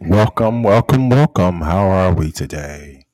Welcome, welcome, welcome. How are we today?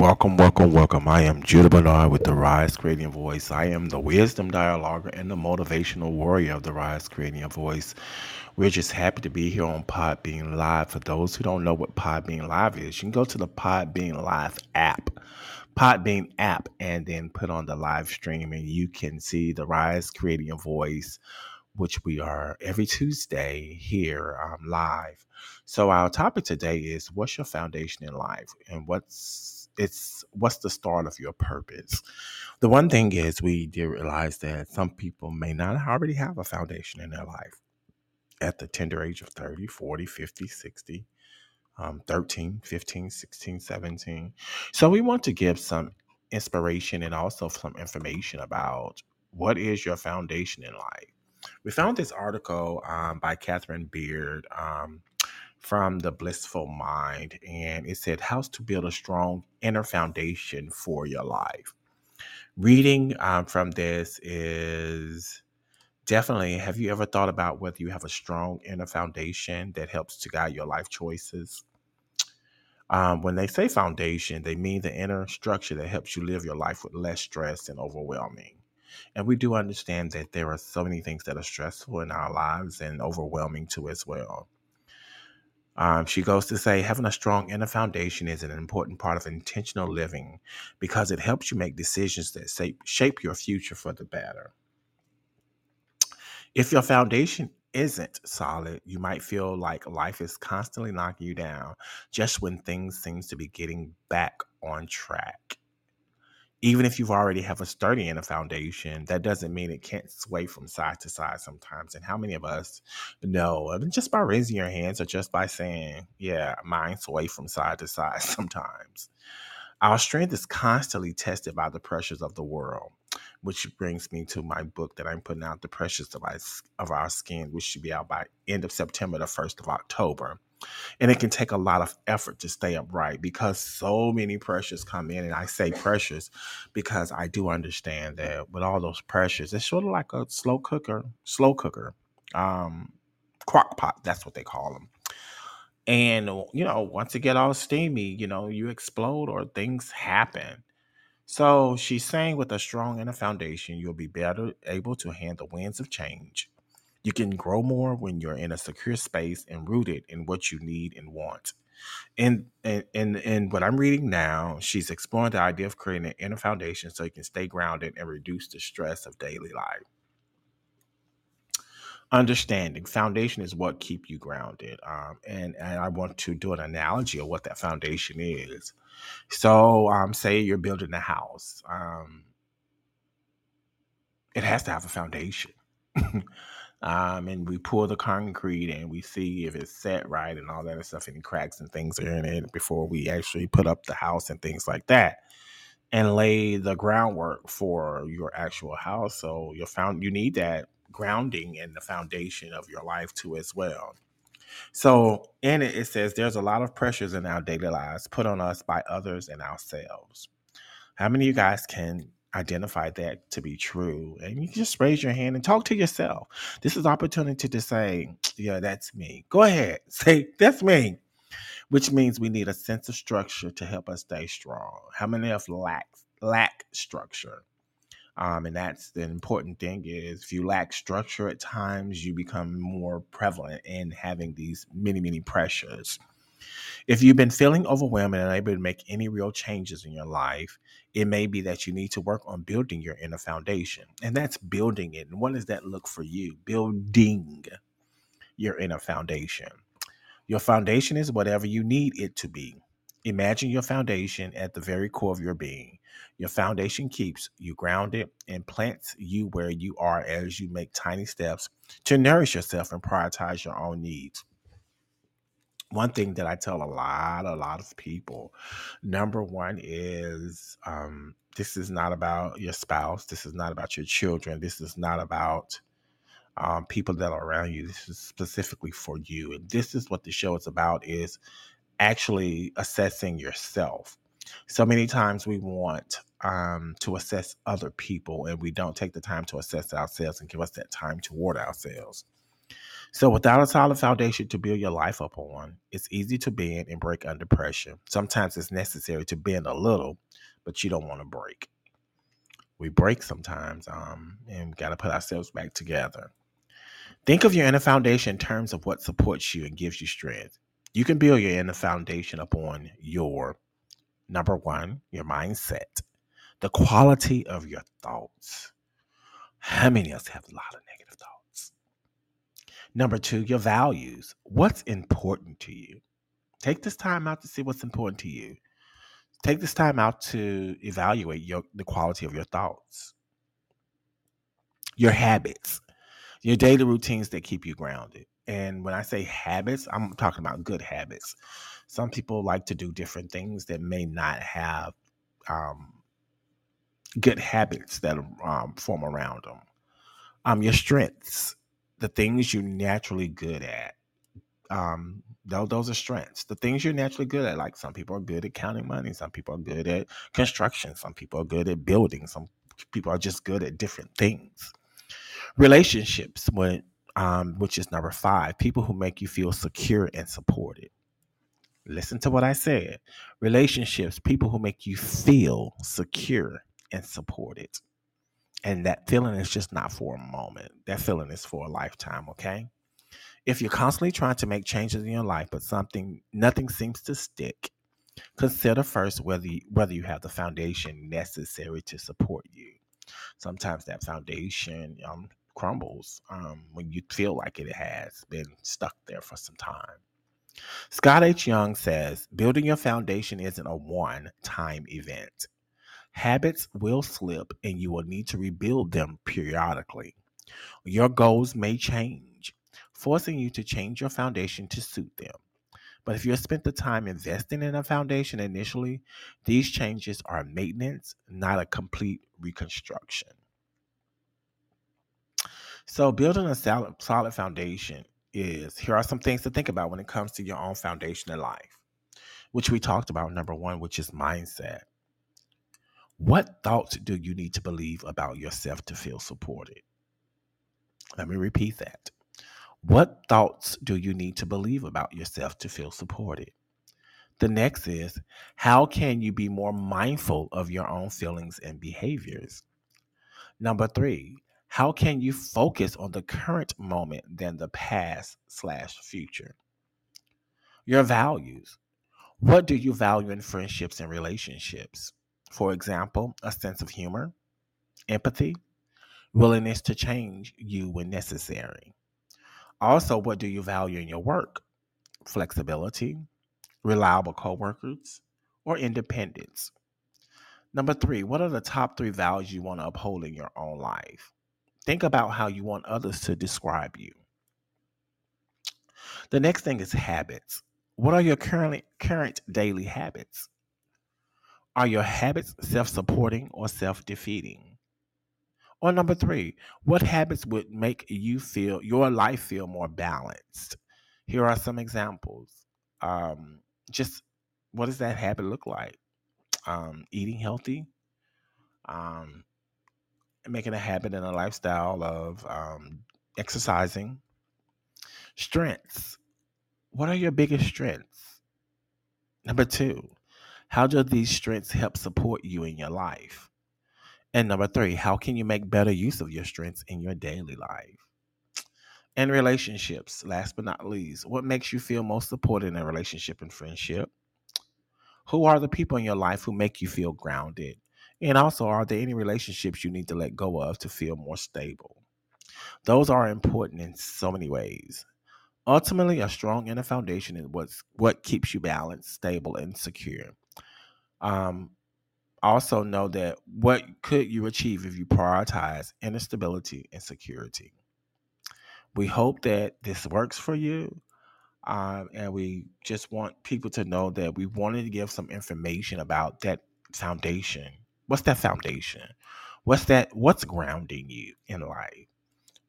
Welcome, welcome, welcome. I am Judah Bernard with the Rise Creating Voice. I am the wisdom dialoguer and the motivational warrior of the Rise Creating Voice. We're just happy to be here on Podbean Live. For those who don't know what Podbean Live is, you can go to the Podbean Live app, Podbean app, and then put on the live stream, and you can see the Rise Creating Voice which we are every Tuesday here um, live. So our topic today is what's your foundation in life and what's it's what's the start of your purpose. The one thing is we did realize that some people may not already have a foundation in their life at the tender age of 30, 40, 50, 60, um, 13, 15, 16, 17. So we want to give some inspiration and also some information about what is your foundation in life we found this article um, by Catherine Beard um, from the Blissful Mind, and it said how to build a strong inner foundation for your life. Reading um, from this is definitely. Have you ever thought about whether you have a strong inner foundation that helps to guide your life choices? Um, when they say foundation, they mean the inner structure that helps you live your life with less stress and overwhelming. And we do understand that there are so many things that are stressful in our lives and overwhelming too, as well. Um, she goes to say, having a strong inner foundation is an important part of intentional living because it helps you make decisions that shape, shape your future for the better. If your foundation isn't solid, you might feel like life is constantly knocking you down just when things seems to be getting back on track even if you've already have a sturdy in a foundation, that doesn't mean it can't sway from side to side sometimes. And how many of us know, I just by raising your hands or just by saying, yeah, mine sway from side to side sometimes. Our strength is constantly tested by the pressures of the world, which brings me to my book that I'm putting out, The Pressures of Our, of our Skin, which should be out by end of September, the 1st of October. And it can take a lot of effort to stay upright because so many pressures come in. And I say pressures because I do understand that with all those pressures, it's sort of like a slow cooker, slow cooker, um, crock pot. That's what they call them. And, you know, once it get all steamy, you know, you explode or things happen. So she's saying with a strong inner foundation, you'll be better able to handle winds of change you can grow more when you're in a secure space and rooted in what you need and want. And and and, what I'm reading now, she's exploring the idea of creating an inner foundation so you can stay grounded and reduce the stress of daily life. Understanding foundation is what keep you grounded, um, and and I want to do an analogy of what that foundation is. So, um, say you're building a house, um, it has to have a foundation. Um, and we pour the concrete and we see if it's set right and all that stuff, any cracks and things are in it before we actually put up the house and things like that, and lay the groundwork for your actual house. So you found you need that grounding and the foundation of your life too as well. So in it, it says there's a lot of pressures in our daily lives put on us by others and ourselves. How many of you guys can identify that to be true and you just raise your hand and talk to yourself this is opportunity to say yeah that's me go ahead say that's me which means we need a sense of structure to help us stay strong. How many of us lack lack structure? Um, and that's the important thing is if you lack structure at times, you become more prevalent in having these many, many pressures. If you've been feeling overwhelmed and unable to make any real changes in your life, it may be that you need to work on building your inner foundation. And that's building it. And what does that look for you? Building your inner foundation. Your foundation is whatever you need it to be. Imagine your foundation at the very core of your being. Your foundation keeps you grounded and plants you where you are as you make tiny steps to nourish yourself and prioritize your own needs one thing that I tell a lot, a lot of people, number one is um, this is not about your spouse. This is not about your children. This is not about um, people that are around you. This is specifically for you. And this is what the show is about is actually assessing yourself. So many times we want um, to assess other people and we don't take the time to assess ourselves and give us that time toward ourselves. So, without a solid foundation to build your life up on, it's easy to bend and break under pressure. Sometimes it's necessary to bend a little, but you don't want to break. We break sometimes, um, and got to put ourselves back together. Think of your inner foundation in terms of what supports you and gives you strength. You can build your inner foundation upon your number one, your mindset, the quality of your thoughts. How many of us have a lot of negative? Number two, your values. What's important to you? Take this time out to see what's important to you. Take this time out to evaluate your, the quality of your thoughts, your habits, your daily routines that keep you grounded. And when I say habits, I'm talking about good habits. Some people like to do different things that may not have um, good habits that um, form around them. Um, your strengths the things you're naturally good at. Um, those, those are strengths. The things you're naturally good at, like some people are good at counting money, some people are good at construction, some people are good at building, some people are just good at different things. Relationships, when, um, which is number five, people who make you feel secure and supported. Listen to what I said. Relationships, people who make you feel secure and supported. And that feeling is just not for a moment. That feeling is for a lifetime, okay? If you're constantly trying to make changes in your life, but something nothing seems to stick, consider first whether you, whether you have the foundation necessary to support you. Sometimes that foundation um, crumbles um, when you feel like it has been stuck there for some time. Scott H. Young says, building your foundation isn't a one time event. Habits will slip and you will need to rebuild them periodically. Your goals may change, forcing you to change your foundation to suit them. But if you have spent the time investing in a foundation initially, these changes are maintenance, not a complete reconstruction. So, building a solid, solid foundation is here are some things to think about when it comes to your own foundation in life, which we talked about. Number one, which is mindset. What thoughts do you need to believe about yourself to feel supported? Let me repeat that. What thoughts do you need to believe about yourself to feel supported? The next is how can you be more mindful of your own feelings and behaviors? Number three, how can you focus on the current moment than the past slash future? Your values. What do you value in friendships and relationships? For example, a sense of humor, empathy, willingness to change you when necessary. Also, what do you value in your work? Flexibility, reliable coworkers, or independence? Number three, what are the top three values you want to uphold in your own life? Think about how you want others to describe you. The next thing is habits. What are your current current daily habits? Are your habits self supporting or self defeating? Or number three, what habits would make you feel your life feel more balanced? Here are some examples. Um, just what does that habit look like? Um, eating healthy, um, making a habit and a lifestyle of um, exercising. Strengths. What are your biggest strengths? Number two, how do these strengths help support you in your life? And number three, how can you make better use of your strengths in your daily life? And relationships, last but not least, what makes you feel most supported in a relationship and friendship? Who are the people in your life who make you feel grounded? And also, are there any relationships you need to let go of to feel more stable? Those are important in so many ways. Ultimately, a strong inner foundation is what's what keeps you balanced, stable, and secure. Um, also know that what could you achieve if you prioritize inner stability and security. We hope that this works for you. Um, and we just want people to know that we wanted to give some information about that foundation. What's that foundation? What's that? What's grounding you in life?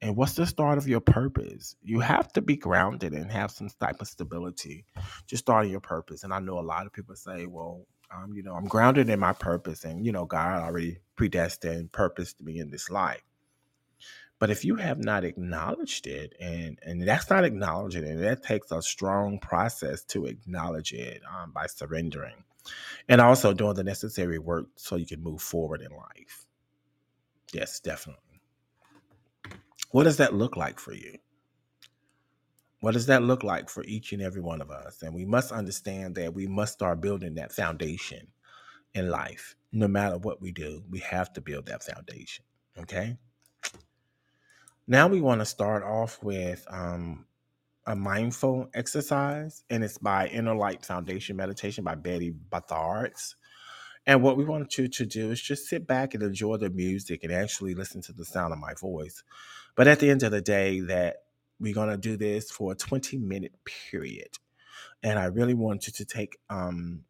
And what's the start of your purpose? You have to be grounded and have some type of stability to start your purpose. And I know a lot of people say, well, um, you know, I'm grounded in my purpose, and you know, God already predestined purpose to be in this life. But if you have not acknowledged it, and and that's not acknowledging it, that takes a strong process to acknowledge it um, by surrendering, and also doing the necessary work so you can move forward in life. Yes, definitely. What does that look like for you? What does that look like for each and every one of us? And we must understand that we must start building that foundation in life. No matter what we do, we have to build that foundation. Okay. Now we want to start off with um, a mindful exercise, and it's by Inner Light Foundation Meditation by Betty Bethards. And what we want you to do is just sit back and enjoy the music and actually listen to the sound of my voice. But at the end of the day, that we're gonna do this for a 20 minute period. And I really want you to take um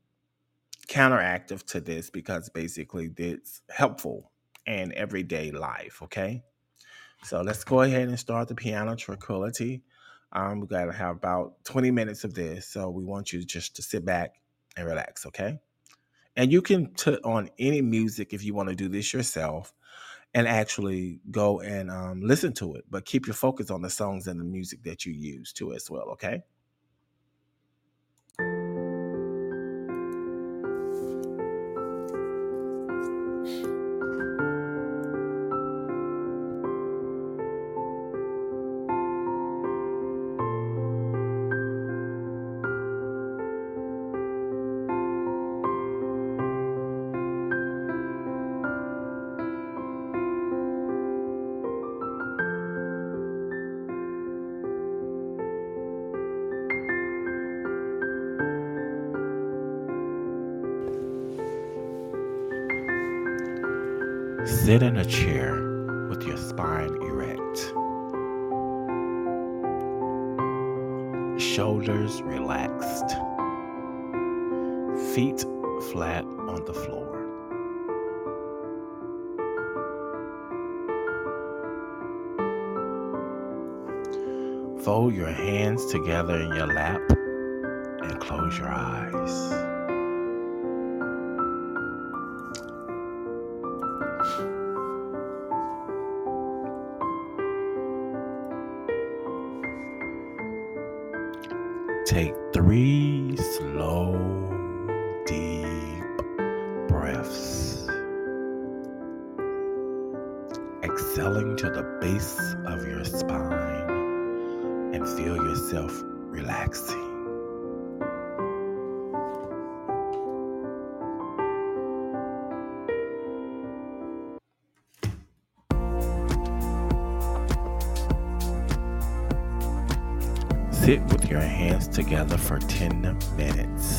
counteractive to this because basically it's helpful in everyday life, okay? So let's go ahead and start the piano tranquility. Um, we got to have about 20 minutes of this. So we want you just to sit back and relax, okay? And you can put on any music if you want to do this yourself and actually go and um, listen to it. But keep your focus on the songs and the music that you use too, as well, okay? Sit in a chair with your spine erect, shoulders relaxed, feet flat on the floor. Fold your hands together in your lap and close your eyes. Together for 10 minutes.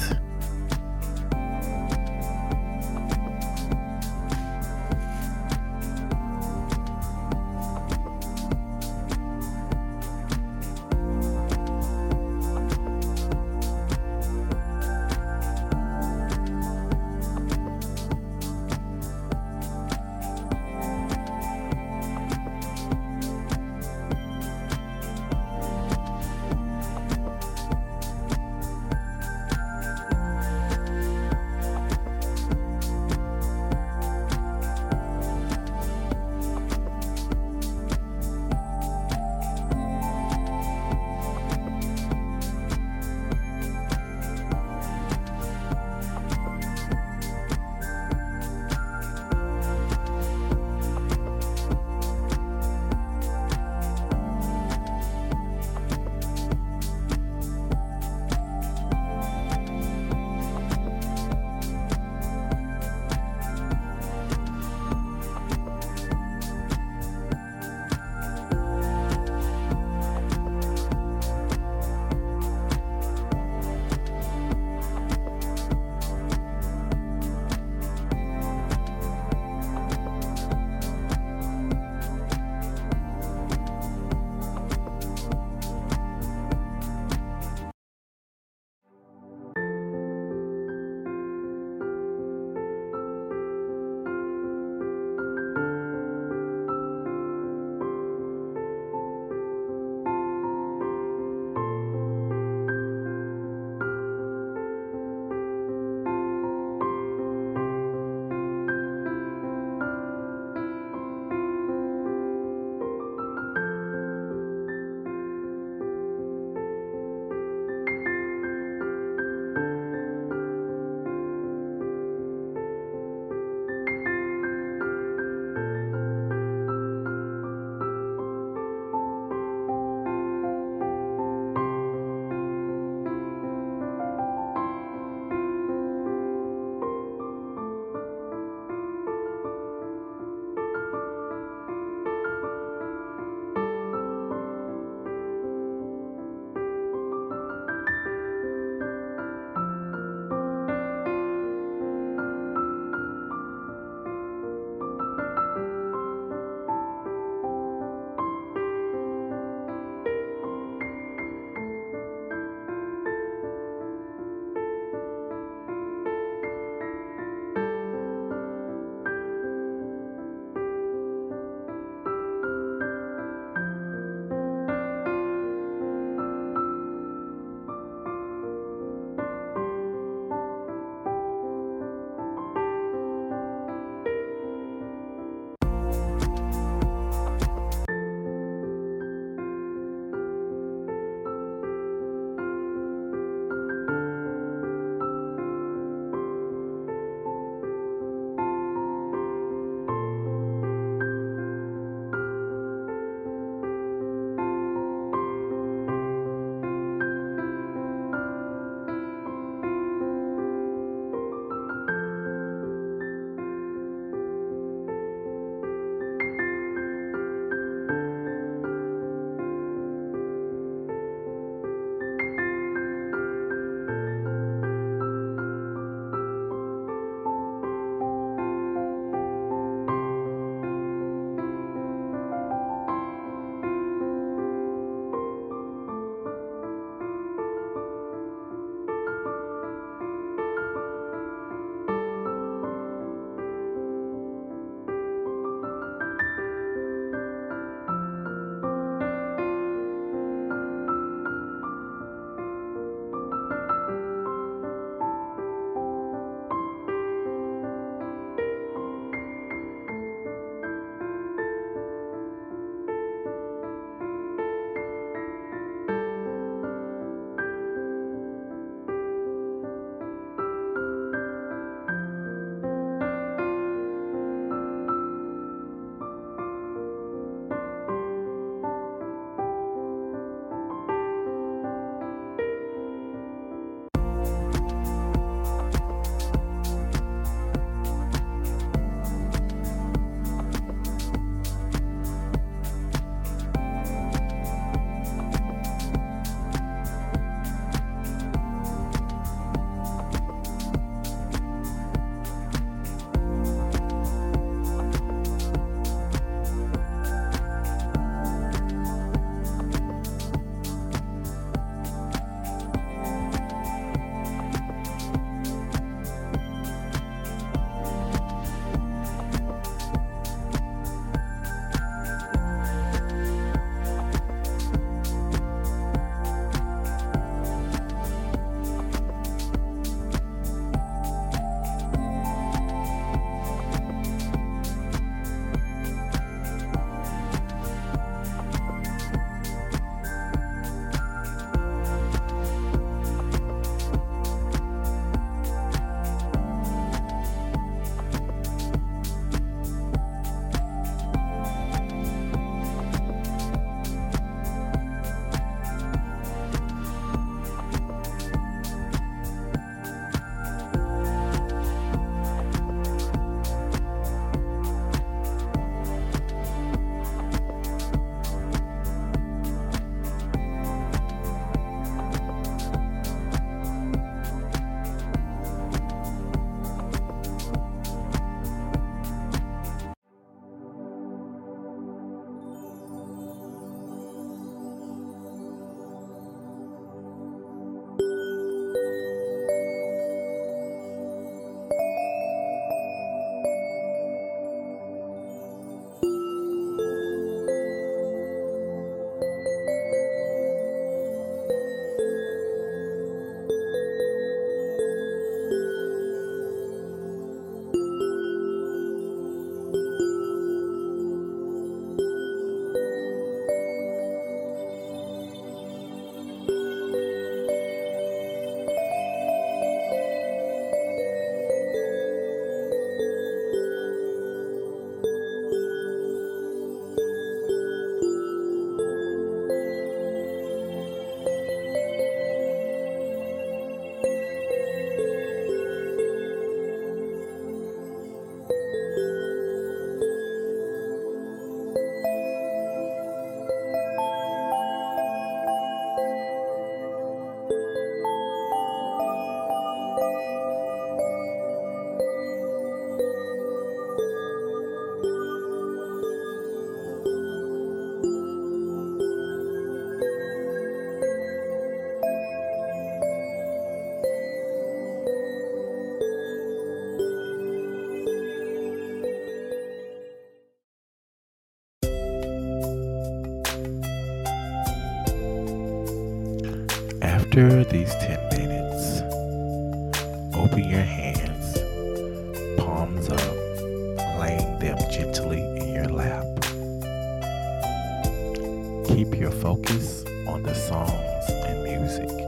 Keep your focus on the songs and music.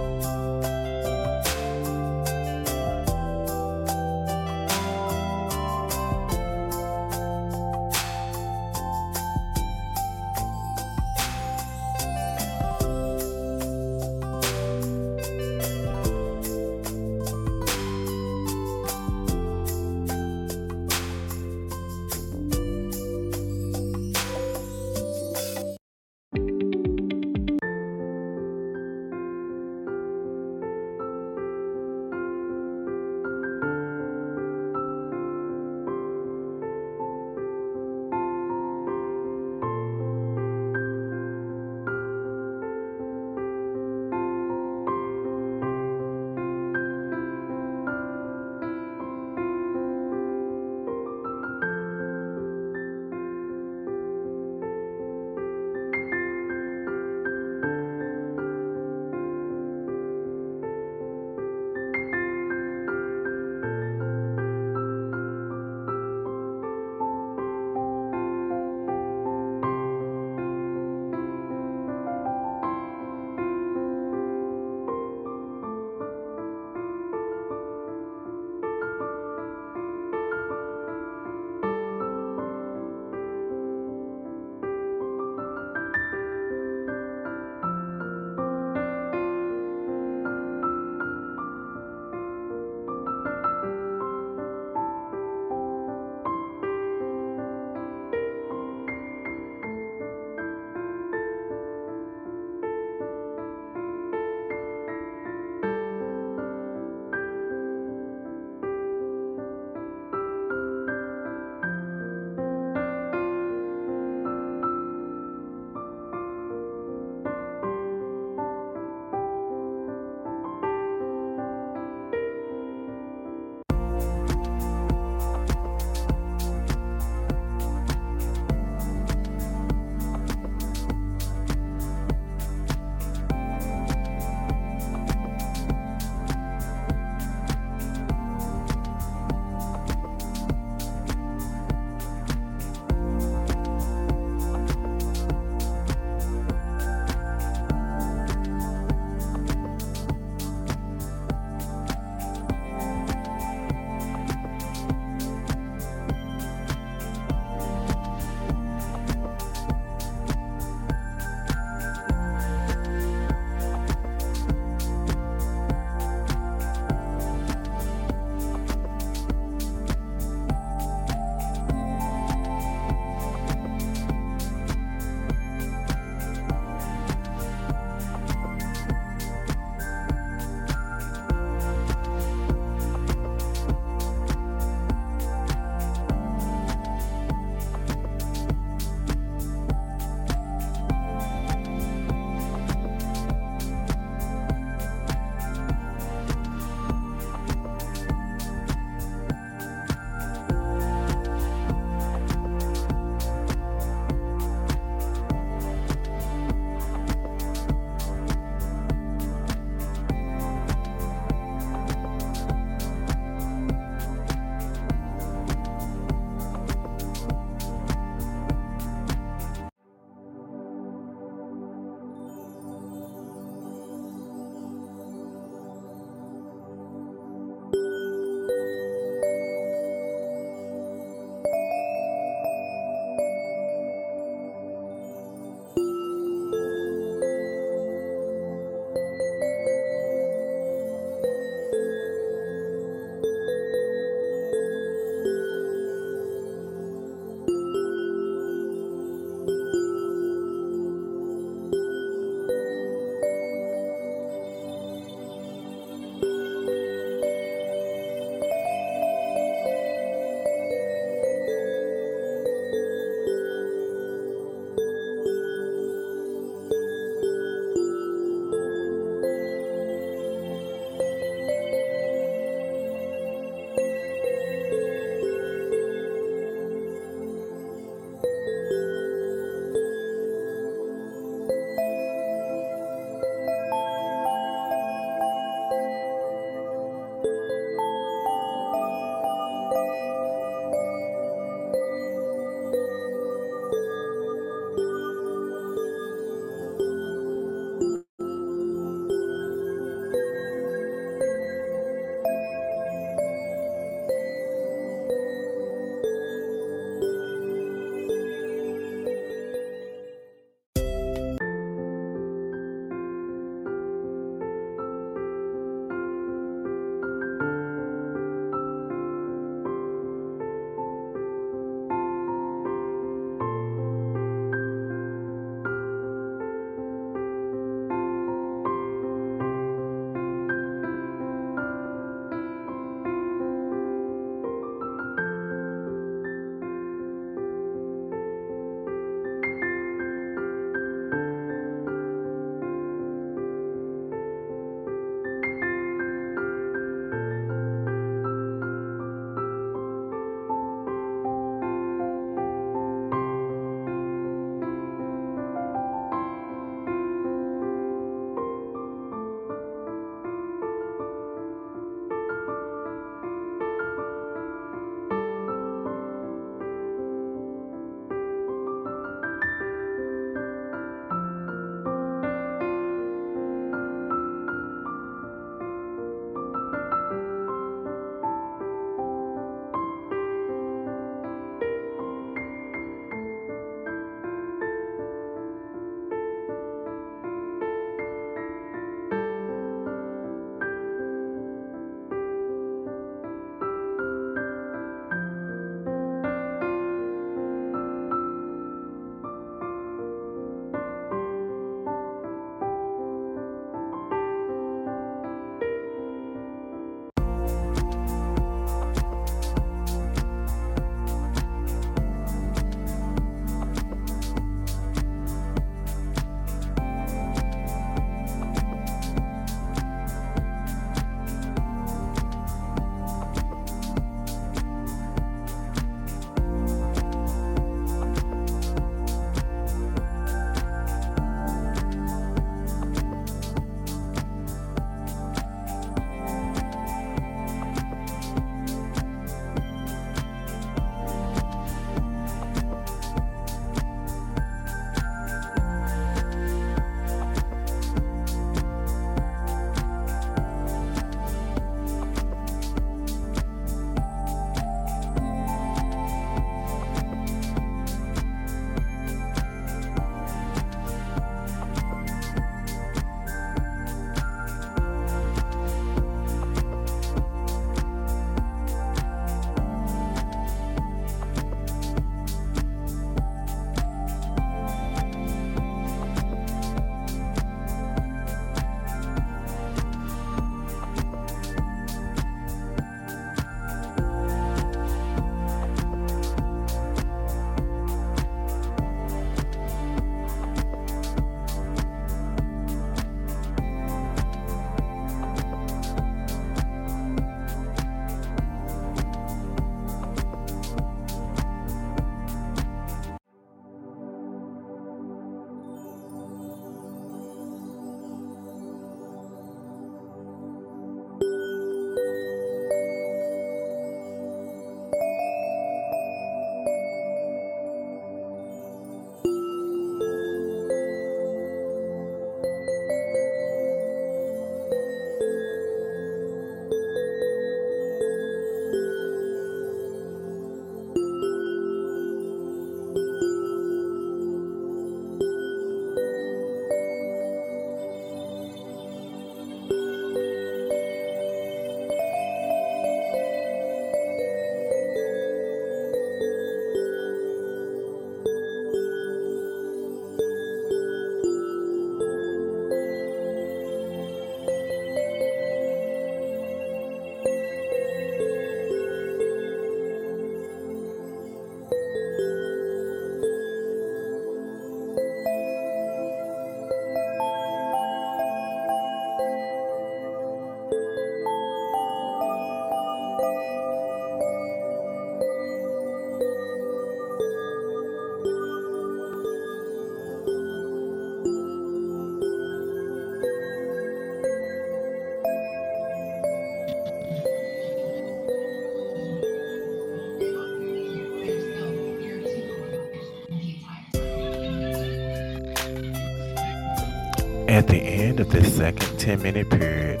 The this second 10 minute period,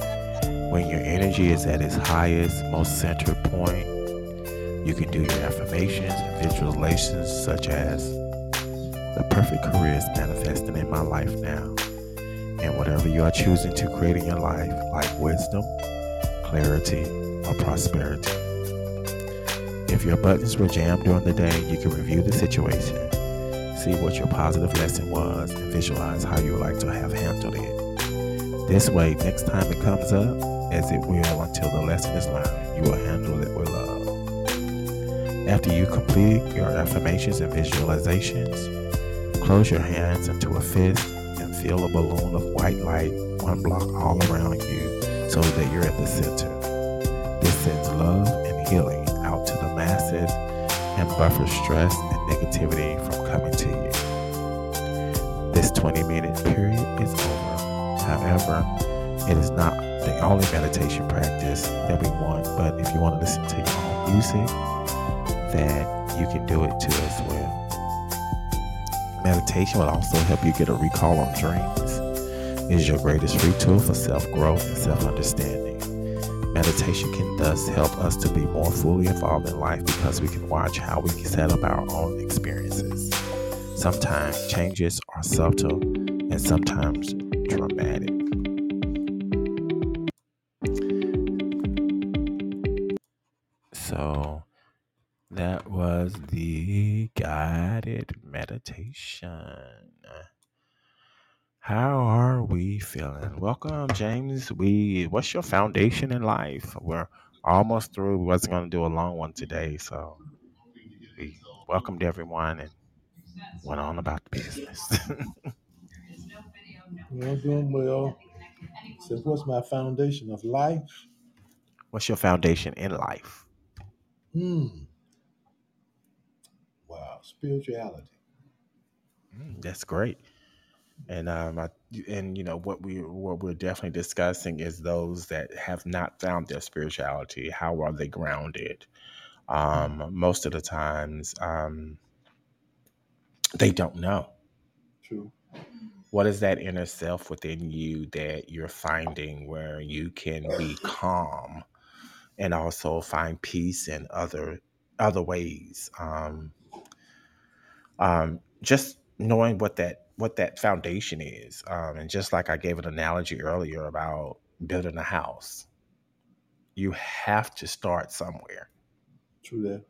when your energy is at its highest, most centered point, you can do your affirmations and visualizations such as the perfect career is manifesting in my life now. And whatever you are choosing to create in your life, like wisdom, clarity, or prosperity. If your buttons were jammed during the day, you can review the situation, see what your positive lesson was, and visualize how you would like to have handled it. This way, next time it comes up, as it will until the lesson is learned, you will handle it with love. After you complete your affirmations and visualizations, close your hands into a fist and feel a balloon of white light one block all around you so that you're at the center. This sends love and healing out to the masses and buffers stress and negativity from coming to you. This 20 minute period. However, it is not the only meditation practice that we want, but if you want to listen to your own music, then you can do it too as well. Meditation will also help you get a recall on dreams. It is your greatest free tool for self growth and self understanding. Meditation can thus help us to be more fully involved in life because we can watch how we set up our own experiences. Sometimes changes are subtle and sometimes meditation. How are we feeling? Welcome, James. We what's your foundation in life? We're almost through. We wasn't gonna do a long one today, so we welcomed everyone and went on about the business. You know, doing well. Says, what's my foundation of life? what's your foundation in life? Hmm. Wow. Spirituality. Mm, that's great. And um, I, and you know what we what we're definitely discussing is those that have not found their spirituality. How are they grounded? Um, most of the times, um, they don't know. True. What is that inner self within you that you're finding where you can be calm and also find peace in other other ways? Um, um, just knowing what that what that foundation is, um, and just like I gave an analogy earlier about building a house, you have to start somewhere. True that.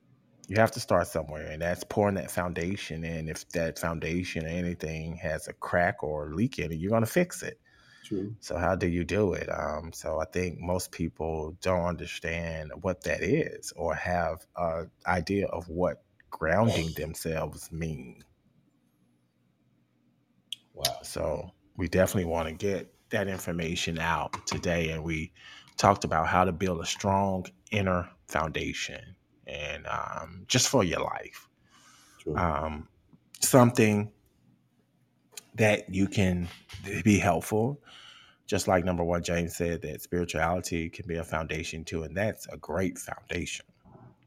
You have to start somewhere, and that's pouring that foundation in. If that foundation or anything has a crack or a leak in it, you're gonna fix it. True. So how do you do it? Um, so I think most people don't understand what that is or have an idea of what grounding themselves mean. Wow. So we definitely want to get that information out today. And we talked about how to build a strong inner foundation and um, just for your life. True. Um, something that you can be helpful. Just like number one, James said that spirituality can be a foundation too. And that's a great foundation.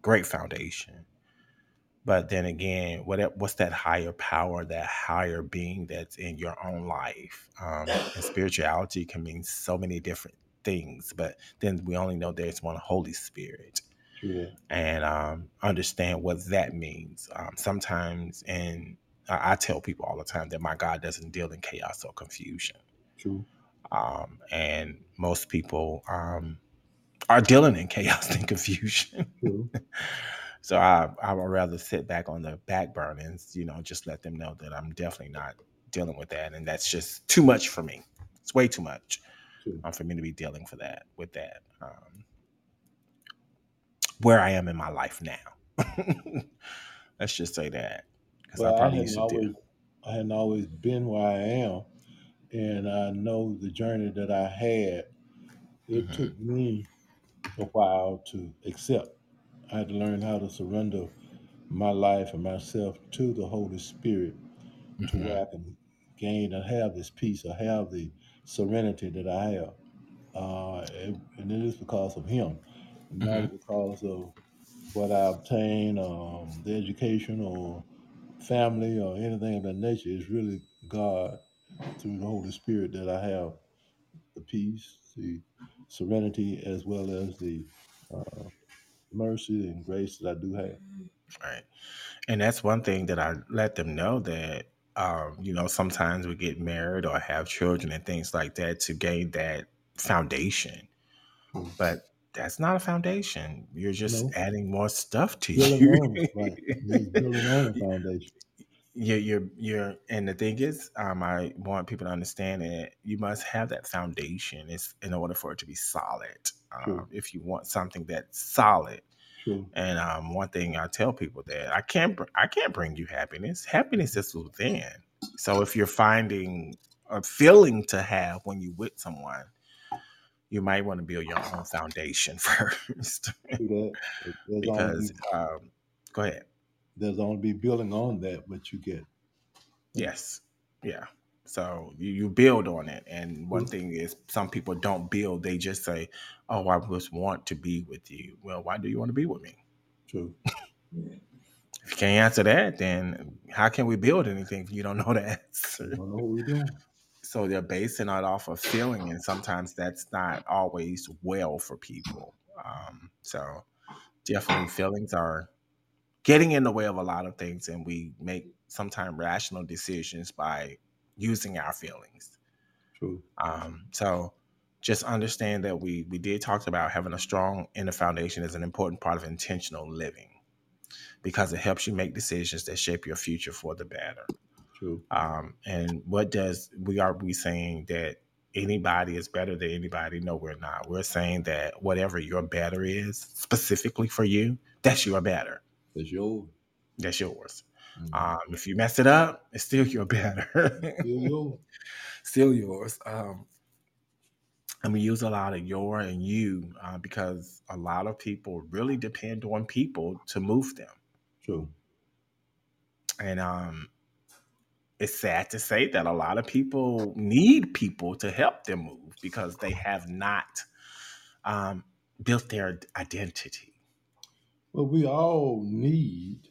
Great foundation. But then again, what what's that higher power, that higher being that's in your own life? Um, and spirituality can mean so many different things, but then we only know there's one Holy Spirit, that. and um, understand what that means. Um, sometimes, and I, I tell people all the time that my God doesn't deal in chaos or confusion, True. um, and most people um, are dealing in chaos and confusion. True. So I I would rather sit back on the back burner and you know just let them know that I'm definitely not dealing with that, and that's just too much for me. It's way too much um, for me to be dealing for that with that. Um, where I am in my life now. Let's just say that because I Well, I probably hadn't used to always do. I hadn't always been where I am, and I know the journey that I had. It hmm took me a while to accept. I had to learn how to surrender my life and myself to the Holy Spirit to hmm where I can gain and have this peace or have the serenity that I have. Uh, and, and it is because of Him, hmm not because of what I obtain, um, the education or family or anything of that nature. It's really God through the Holy Spirit that I have the peace, the serenity, as well as the uh, mercy and grace that I do have. Right. And that's one thing that I let them know that, um, you know, sometimes we get married or have children and things like that to gain that foundation. True. But that's not a foundation. You're just No. adding more stuff to Building you. on, right? You're building on a foundation. you're, you're, you're, and the thing is, um, I want people to understand that you must have that foundation. It's in order for it to be solid. Um, if you want something that's solid, and um, one thing I tell people that I can't, br- I can't bring you happiness. Happiness is within. So if you're finding a feeling to have when you with someone, you might want to build your own foundation first, True that. There's because um, go ahead. there's only be building on that what you get. Yes. Yeah. So you, you build on it. And one Mhm. thing is some people don't build, they just say, Oh, I just want to be with you. Well, why do you want to be with me? True. If you can't answer that, then how can we build anything if you don't know the answer? Don't know what we're doing. So they're basing it off of feeling, and sometimes that's not always well for people. Um, so definitely feelings are getting in the way of a lot of things, and we make sometimes rational decisions by using our feelings. True. Um, so just understand that we we did talk about having a strong inner foundation is an important part of intentional living because it helps you make decisions that shape your future for the better. True. Um, and what does we are we saying that anybody is better than anybody? No, we're not. We're saying that whatever your better is specifically for you, that's your better. That's yours. That's yours. Mhm. Um, if you mess it up, it's still your better. Still yours. still yours. Um, and we use a lot of your and you uh, because a lot of people really depend on people to move them. True. And um, it's sad to say that a lot of people need people to help them move because they have not um, built their identity. Well, we all need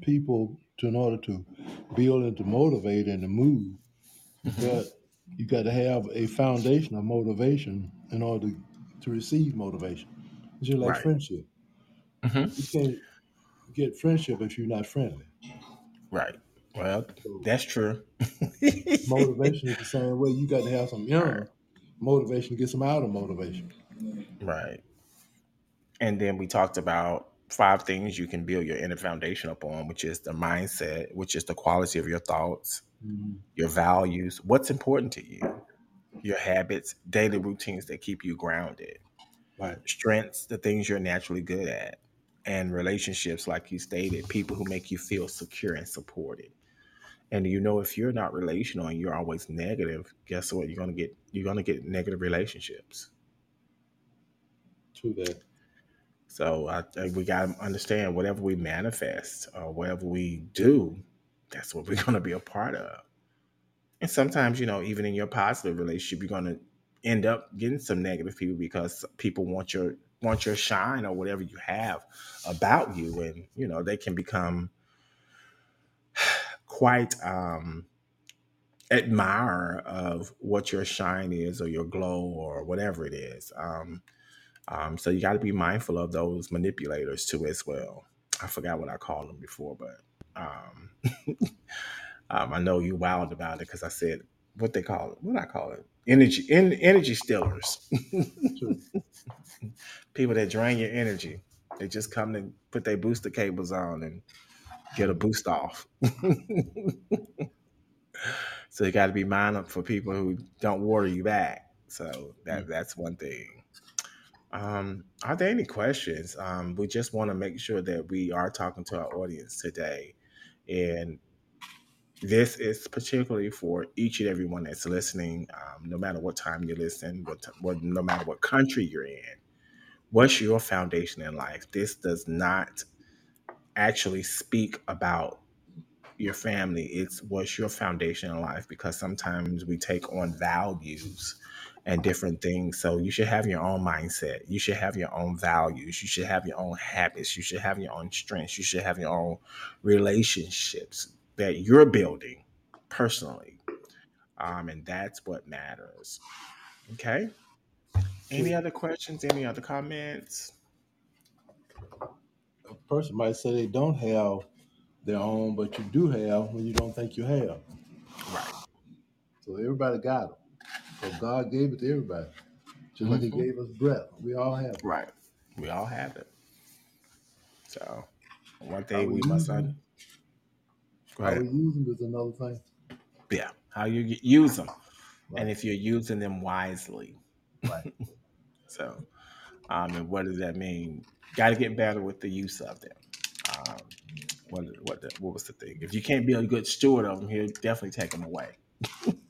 people to in order to build and to motivate and to move. But you got to have a foundation of motivation in order to, to receive motivation. It's just like Right. friendship. Mhm. You can't get friendship if you're not friendly. Right. Well, So that's true. motivation is the same way. You got to have some inner motivation to get some outer motivation. Right. And then we talked about five things you can build your inner foundation upon, which is the mindset, which is the quality of your thoughts, Mhm. your values, what's important to you, your habits, daily routines that keep you grounded, Right. strengths, the things you're naturally good at, and relationships, like you stated, people who make you feel secure and supported. And you know, if you're not relational and you're always negative, guess what? You're gonna get you're gonna get negative relationships. True that. So I we got to understand whatever we manifest or whatever we do, that's what we're going to be a part of. And sometimes, you know, even in your positive relationship, you're going to end up getting some negative people because people want your want your shine or whatever you have about you, and you know they can become quite um, admire of what your shine is or your glow or whatever it is. Um, um, so you got to be mindful of those manipulators too as well. I forgot what I called them before, but um, um, I know you wild about it because I said what they call it. What I call it? Energy, en- energy stealers. People that drain your energy. They just come to put their booster cables on and get a boost off. so you got to be mindful for people who don't water you back. So that that's one thing. Um, are there any questions? Um, we just want to make sure that we are talking to our audience today. And this is particularly for each and everyone that's listening, um, no matter what time you listen, what, what, no matter what country you're in. What's your foundation in life? This does not actually speak about your family. It's what's your foundation in life because sometimes we take on values and different things. So you should have your own mindset. You should have your own values. You should have your own habits. You should have your own strengths. You should have your own relationships that you're building. personally. Um, and that's what matters. Okay. Any other questions? Any other comments? A person might say they don't have their own, but you do have when you don't think you have. Right. So everybody got them. So God gave it to everybody. Just like He Mhm. gave us breath. We all have it. Right. We all have it. So one thing we must use un- them, how we use them is another thing. Yeah. How you use them. Right. And if you're using them wisely. Right. So um, and what does that mean? Got to get better with the use of them. Um, what what the, what was the thing? If you can't be a good steward of them, he'll definitely take them away.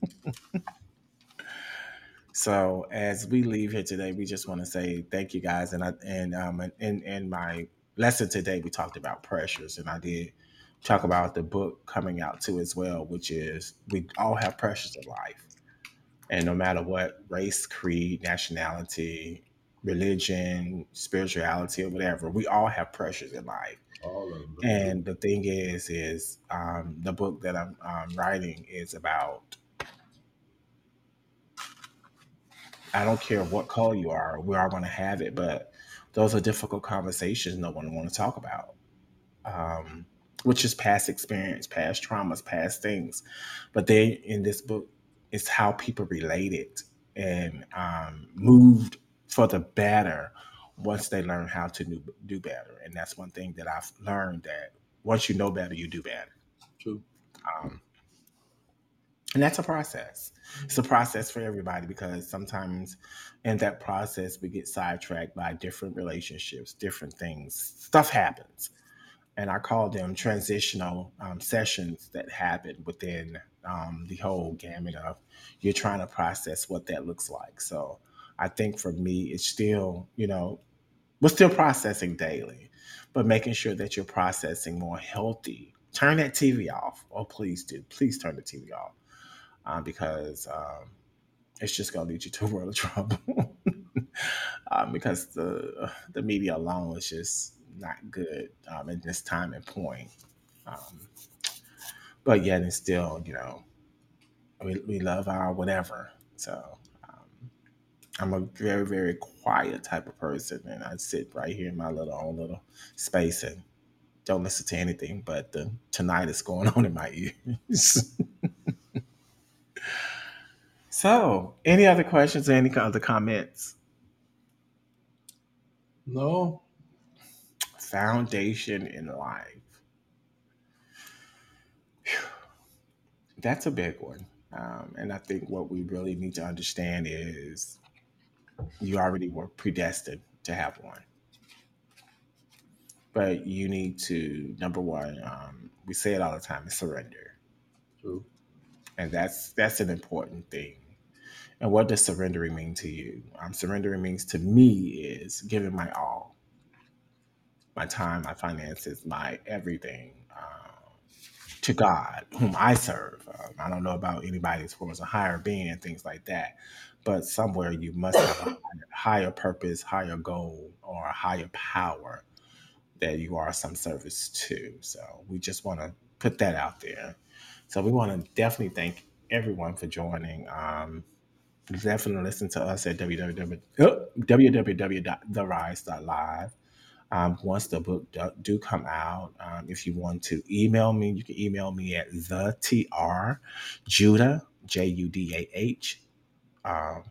so as we leave here today, we just want to say thank you guys. And I and um in in my lesson today, we talked about pressures, and I did talk about the book coming out too as well, which is we all have pressures in life, and no matter what race, creed, nationality, religion, spirituality, or whatever, we all have pressures in life. All of them. And the thing is, is um, the book that I'm um, writing is about. I don't care what color you are, we are going to have it, but those are difficult conversations no one want to talk about. Um, which is past experience, past traumas, past things. But they in this book, it's how people related and um, moved for the better once they learn how to do, do better. And that's one thing that I've learned that once you know better, you do better. True. Um, and that's a process. It's a process for everybody because sometimes in that process we get sidetracked by different relationships, different things. Stuff happens, and I call them transitional um, sessions that happen within um, the whole gamut of you're trying to process what that looks like. So I think for me, it's still you know we're still processing daily, but making sure that you're processing more healthy. Turn that TV off. Oh, please do. Please turn the TV off um, because um, it's just going to lead you to a world of trouble. um, because the the media alone is just not good um, at this time and point. Um, but yet, and still, you know, we, we love our whatever. So um, I'm a very very quiet type of person, and I sit right here in my little own little space and don't listen to anything but the tinnitus going on in my ears. so, any other questions or any other comments? No. Foundation in life. Phew. That's a big one. Um, and I think what we really need to understand is you already were predestined to have one. But you need to, number one, um, we say it all the time, is surrender. True. And that's that's an important thing. And what does surrendering mean to you? Um, surrendering means to me is giving my all, my time, my finances, my everything um, to God, whom I serve. Um, I don't know about anybody as far a higher being and things like that, but somewhere you must have a higher purpose, higher goal, or a higher power that you are some service to. So we just want to put that out there. So we want to definitely thank everyone for joining. Um, definitely listen to us at www, uh, www.therise.live. Um, once the book do, do come out, um, if you want to email me, you can email me at the tr judah j u d a h um,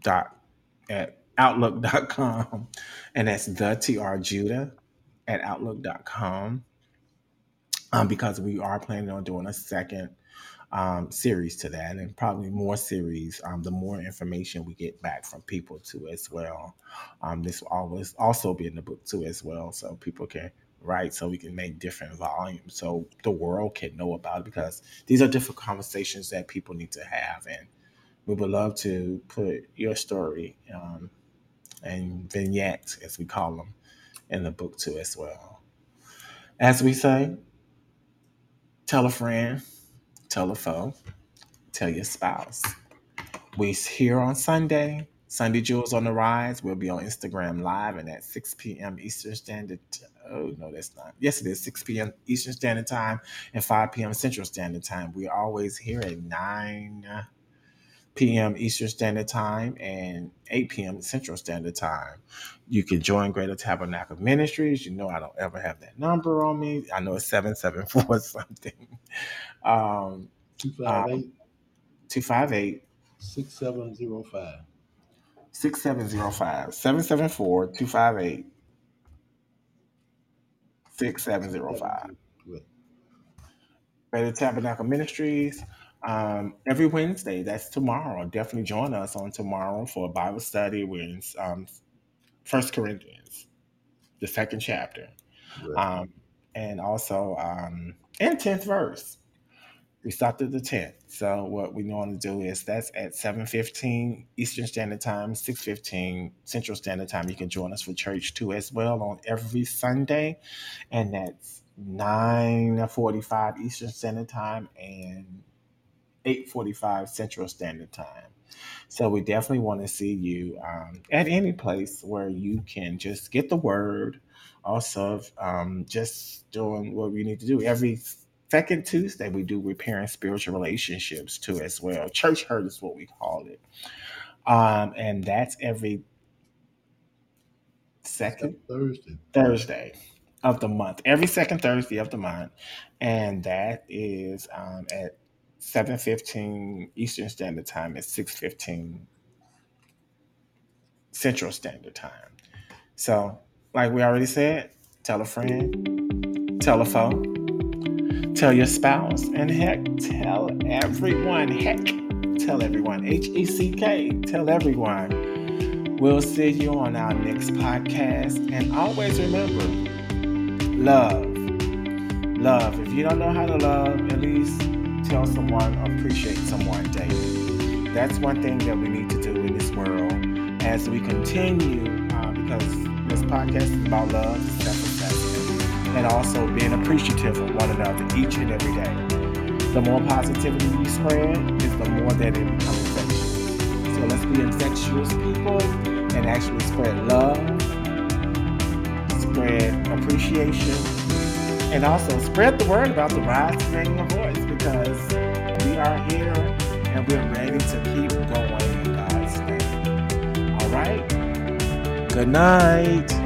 dot at outlook.com and that's the tr judah at outlook.com um, because we are planning on doing a second um, series to that and probably more series um, the more information we get back from people too as well. Um, this will always also be in the book too as well so people can write so we can make different volumes so the world can know about it because these are different conversations that people need to have and we would love to put your story um, and vignettes as we call them in the book too as well. As we say tell a friend tell a foe, tell your spouse. We here on Sunday, Sunday Jewels on the Rise. We'll be on Instagram Live and at 6 p.m. Eastern Standard. Oh no, that's not. Yes, it is 6 p.m. Eastern Standard Time and 5 p.m. Central Standard Time. We're always here at 9 p.m. Eastern Standard Time and 8 p.m. Central Standard Time. You can join Greater Tabernacle Ministries. You know I don't ever have that number on me. I know it's 774 something. Um, 258 258 6705. 6705 774 258 6705. Greater Tabernacle Ministries. Um, every Wednesday, that's tomorrow. Definitely join us on tomorrow for a Bible study. We're in um, First Corinthians, the second chapter, um, and also um, and tenth verse. We stopped at the tenth. So what we normally do is that's at seven fifteen Eastern Standard Time, six fifteen Central Standard Time. You can join us for church too as well on every Sunday, and that's nine forty five Eastern Standard Time and 8:45 Central Standard Time. So we definitely want to see you um, at any place where you can just get the word. Also, um, just doing what we need to do every second Tuesday. We do repairing spiritual relationships too, as well. Church hurt is what we call it, um, and that's every second Thursday. Thursday of the month, every second Thursday of the month, and that is um, at seven fifteen Eastern Standard Time at six fifteen Central Standard Time. So, like we already said, tell a friend, tell a foe, tell your spouse, and heck, tell everyone. Heck, tell everyone. H E C K. Tell everyone. We'll see you on our next podcast, and always remember, love, love. If you don't know how to love, at least tell someone, appreciate someone daily. That's one thing that we need to do in this world as we continue, uh, because this podcast is about love, self-assessment, and also being appreciative of one another each and every day. The more positivity you spread, is the more that it becomes infectious. So let's be infectious people and actually spread love, spread appreciation, and also spread the word about the rise of Radio Voice because we are here and we're ready to keep going in God's name. All right? Good night.